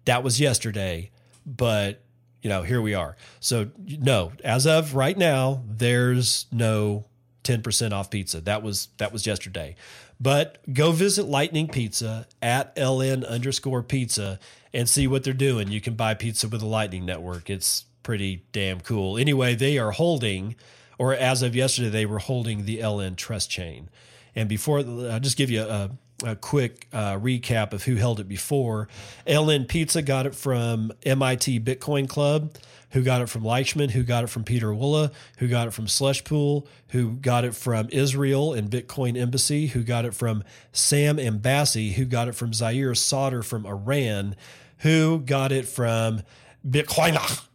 That was yesterday. But, you know, here we are. So, no, as of right now, there's no 10% off pizza. That was that was yesterday. But go visit Lightning Pizza at LN underscore pizza and see what they're doing. You can buy pizza with the Lightning Network. It's pretty damn cool. Anyway, they are holding, or as of yesterday, they were holding the LN Trust Chain. And before, I'll just give you a, a quick uh, recap of who held it before. LN Pizza got it from MIT Bitcoin Club, who got it from Leichman, who got it from Pieter Wuille, who got it from Slushpool, who got it from Israel and Bitcoin Embassy, who got it from Sam Abbasi, who got it from Ziya Sadr from Iran, who got it from Bitcoinach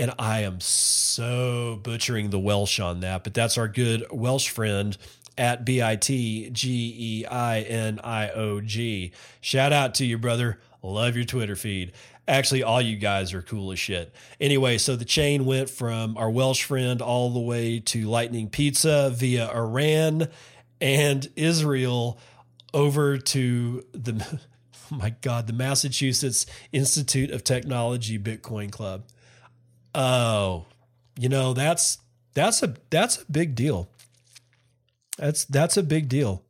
and I am so butchering the Welsh on that, but that's our good Welsh friend at B I T G E I N I O G. Shout out to you, brother. Love your Twitter feed. Actually, all you guys are cool as shit. Anyway, so the chain went from our Welsh friend all the way to Lightning Pizza via Iran and Israel over to the, oh my God, the Massachusetts Institute of Technology Bitcoin Club. Oh, you know that's that's a that's a big deal. That's that's a big deal.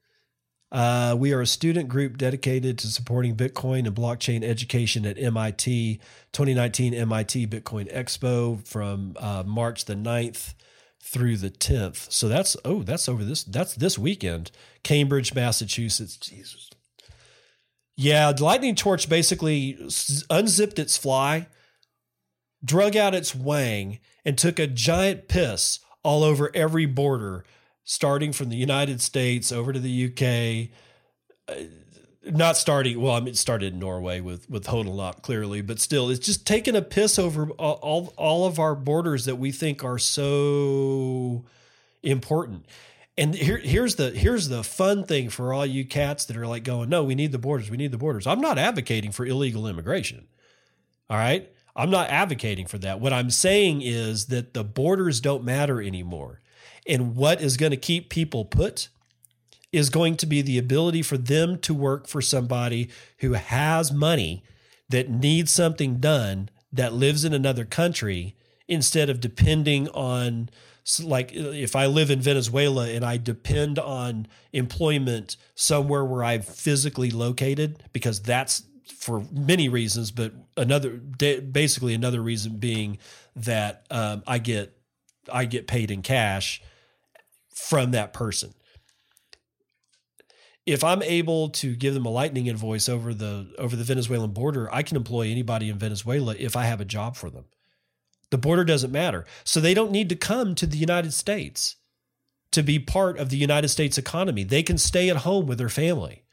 Uh, we are a student group dedicated to supporting Bitcoin and blockchain education at MIT. 2019 MIT Bitcoin Expo from uh, March the 9th through the 10th. So that's oh that's over this that's this weekend. Cambridge, Massachusetts. Jesus. Yeah, the lightning torch basically unzipped its fly drug out its wang, and took a giant piss all over every border, starting from the United States over to the UK. Uh, not starting well, I mean, it started in Norway with with Hodlonaut, clearly, but still, it's just taking a piss over all all of our borders that we think are so important. And here, here's the here's the fun thing for all you cats that are like going, no, we need the borders, we need the borders. I'm not advocating for illegal immigration. All right. I'm not advocating for that. What I'm saying is that the borders don't matter anymore. And what is going to keep people put is going to be the ability for them to work for somebody who has money that needs something done that lives in another country instead of depending on like if I live in Venezuela and I depend on employment somewhere where I'm physically located because that's for many reasons, but another basically another reason being that um, I get I get paid in cash from that person. If I'm able to give them a lightning invoice over the over the Venezuelan border, I can employ anybody in Venezuela if I have a job for them. The border doesn't matter. So they don't need to come to the United States to be part of the United States economy. They can stay at home with their family.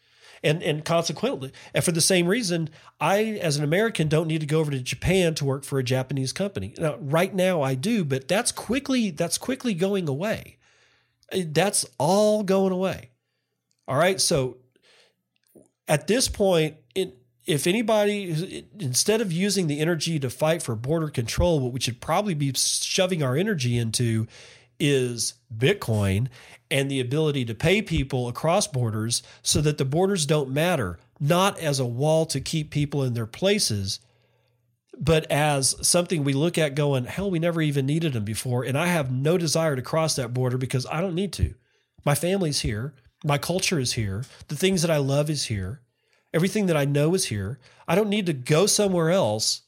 And and consequently, and for the same reason, I as an American don't need to go over to Japan to work for a Japanese company. Now, right now I do, but that's quickly that's quickly going away. Eh, that's all going away. All right, so at this point, it, if anybody, instead of using the energy to fight for border control, what we should probably be shoving our energy into is Bitcoin and the ability to pay people across borders so that the borders don't matter, not as a wall to keep people in their places, but as something we look at going, hell, we never even needed them before. And I have no desire to cross that border because I don't need to. My family's here. My culture is here. The things that I love is here. Everything that I know is here. I don't need to go somewhere else.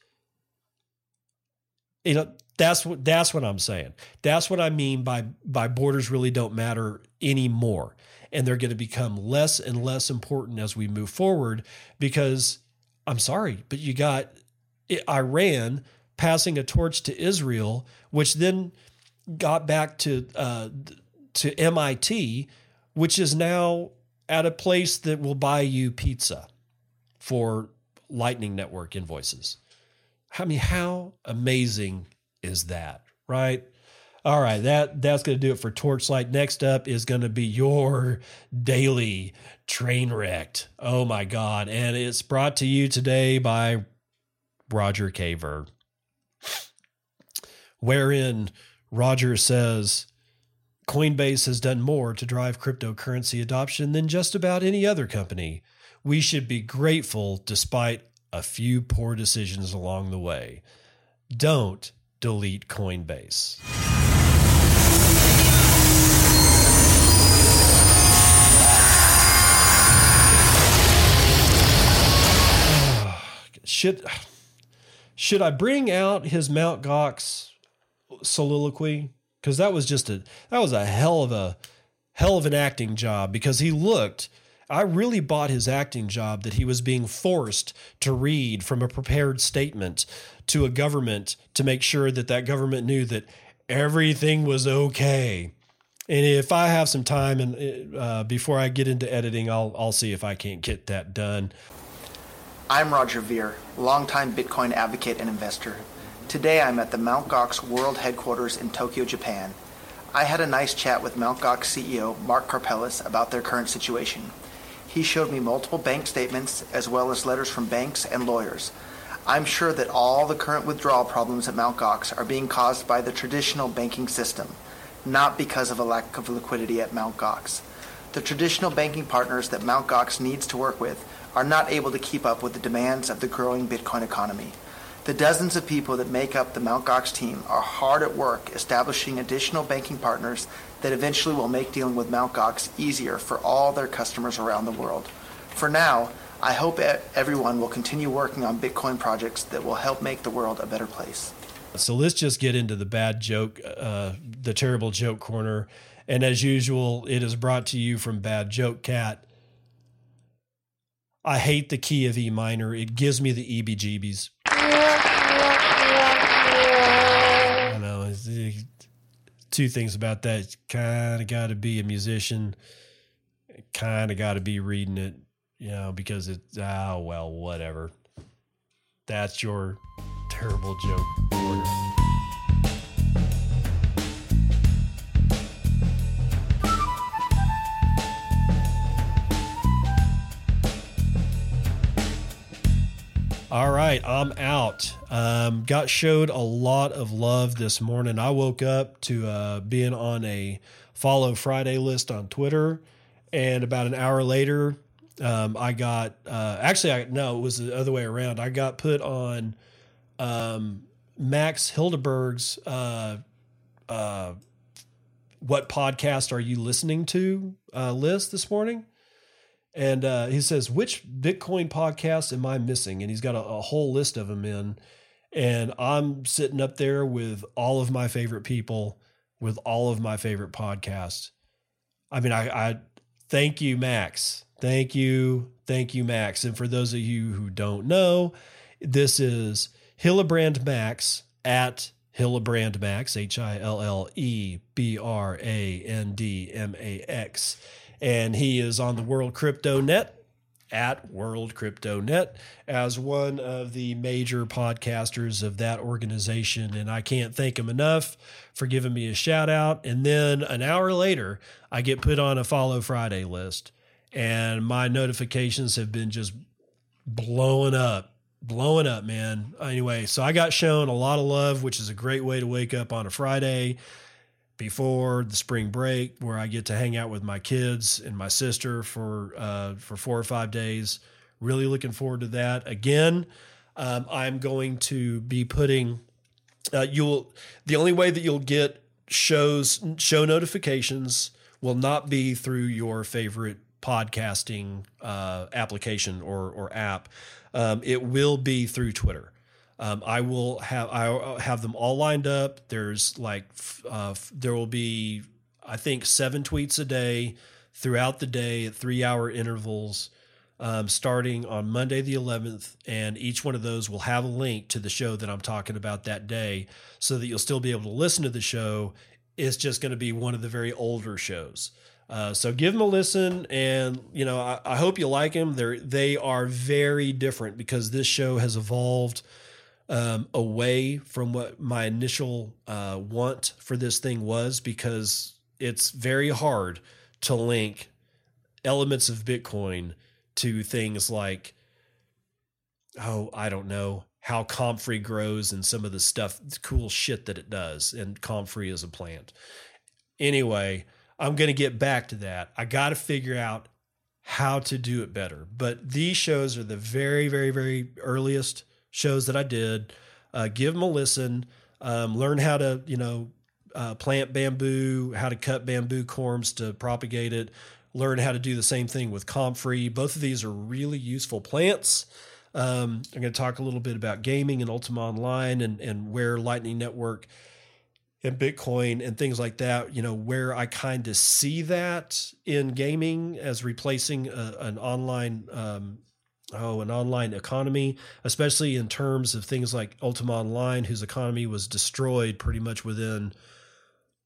You know, that's what that's what I'm saying. That's what I mean by by borders really don't matter anymore. And they're going to become less and less important as we move forward because I'm sorry, but you got Iran passing a torch to Israel, which then got back to uh, to MIT, which is now at a place that will buy you pizza for Lightning Network invoices. I mean, how amazing is that, right? All right, that that's going to do it for Torchlight. Next up is going to be your daily train wrecked. Oh my god, and it's brought to you today by Roger Caver. Wherein Roger says Coinbase has done more to drive cryptocurrency adoption than just about any other company. We should be grateful despite a few poor decisions along the way. Don't delete Coinbase. should should I bring out his Mount Gox soliloquy? because that was just a that was a hell of a hell of an acting job because he looked I really bought his acting job that he was being forced to read from a prepared statement to a government to make sure that that government knew that everything was okay. And if I have some time and uh, before I get into editing, I'll I'll see if I can't get that done. I'm Roger Ver, longtime Bitcoin advocate and investor. Today I'm at the Mt. Gox World Headquarters in Tokyo, Japan. I had a nice chat with Mt. Gox CEO Mark Karpelès about their current situation. He showed me multiple bank statements as well as letters from banks and lawyers. I'm sure that all the current withdrawal problems at Mt. Gox are being caused by the traditional banking system, not because of a lack of liquidity at Mt. Gox. The traditional banking partners that Mt. Gox needs to work with are not able to keep up with the demands of the growing Bitcoin economy. The dozens of people that make up the Mt. Gox team are hard at work establishing additional banking partners that eventually will make dealing with Mt. Gox easier for all their customers around the world. For now, I hope everyone will continue working on Bitcoin projects that will help make the world a better place. So let's just get into the bad joke, uh, the terrible joke corner. And as usual, it is brought to you from Bad Joke Cat. I hate the key of E minor. It gives me the EB Two things about that. Kind of got to be a musician. Kind of got to be reading it, you know, because it's, oh, ah, well, whatever. That's your terrible joke. All right, I'm out. Um, got showed a lot of love this morning. I woke up to uh, being on a follow Friday list on Twitter, and about an hour later, um, I got uh, actually I no, it was the other way around. I got put on um, Max Hillebrand's uh, uh, "What podcast are you listening to?" Uh, list this morning, and uh, he says, "Which Bitcoin podcast am I missing?" And he's got a, a whole list of them in, and I'm sitting up there with all of my favorite people, with all of my favorite podcasts. I mean, I, I thank you, Max. Thank you, thank you, Max. And for those of you who don't know, this is Hillebrand Max at Hillebrand Max, H I L L E B R A N D M A X. And he is on the World Crypto Net at World Crypto Net as one of the major podcasters of that organization. And I can't thank him enough for giving me a shout out. And then an hour later, I get put on a Follow Friday list, and my notifications have been just blowing up blowing up, man. Anyway, so I got shown a lot of love, which is a great way to wake up on a Friday before the spring break, where I get to hang out with my kids and my sister for uh, for four or five days. Really looking forward to that. Again, um, I'm going to be putting. Uh, you'll the only way that you'll get shows show notifications will not be through your favorite podcasting uh, application or or app. Um, it will be through Twitter. Um, I will have I have them all lined up. There's like uh, there will be I think seven tweets a day throughout the day at three hour intervals, um, starting on Monday the 11th, and each one of those will have a link to the show that I'm talking about that day, so that you'll still be able to listen to the show. It's just going to be one of the very older shows. Uh, so give them a listen, and you know I, I hope you like them. They're they are very different because this show has evolved um, away from what my initial uh, want for this thing was because it's very hard to link elements of Bitcoin to things like oh I don't know how comfrey grows and some of the stuff cool shit that it does and comfrey is a plant anyway I'm going to get back to that. I got to figure out how to do it better. But these shows are the very, very, very earliest shows that I did. Uh, give them a listen. Um, learn how to, you know, uh, plant bamboo, how to cut bamboo corms to propagate it. Learn how to do the same thing with comfrey. Both of these are really useful plants. Um, I'm going to talk a little bit about gaming and Ultima Online and, and where Lightning Network and Bitcoin and things like that, you know, where I kind of see that in gaming as replacing a, an online, um, oh, an online economy, especially in terms of things like Ultima Online, whose economy was destroyed pretty much within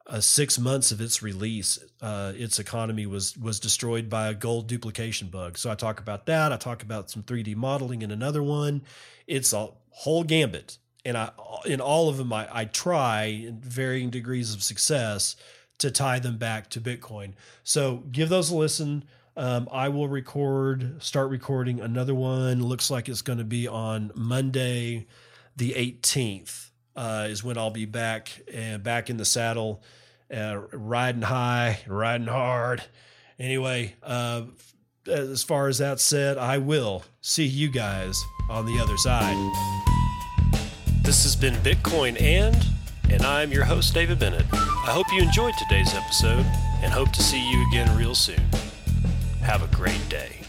uh, six months of its release. Uh, its economy was was destroyed by a gold duplication bug. So I talk about that. I talk about some 3D modeling in another one. It's a whole gambit and I in all of them I, I try in varying degrees of success to tie them back to Bitcoin. So give those a listen. Um, I will record, start recording another one. Looks like it's going to be on Monday, the 18th, uh, is when I'll be back and back in the saddle, uh, riding high, riding hard. Anyway, uh, as far as that said, I will see you guys on the other side. This has been Bitcoin and, and I'm your host, David Bennett. I hope you enjoyed today's episode and hope to see you again real soon. Have a great day.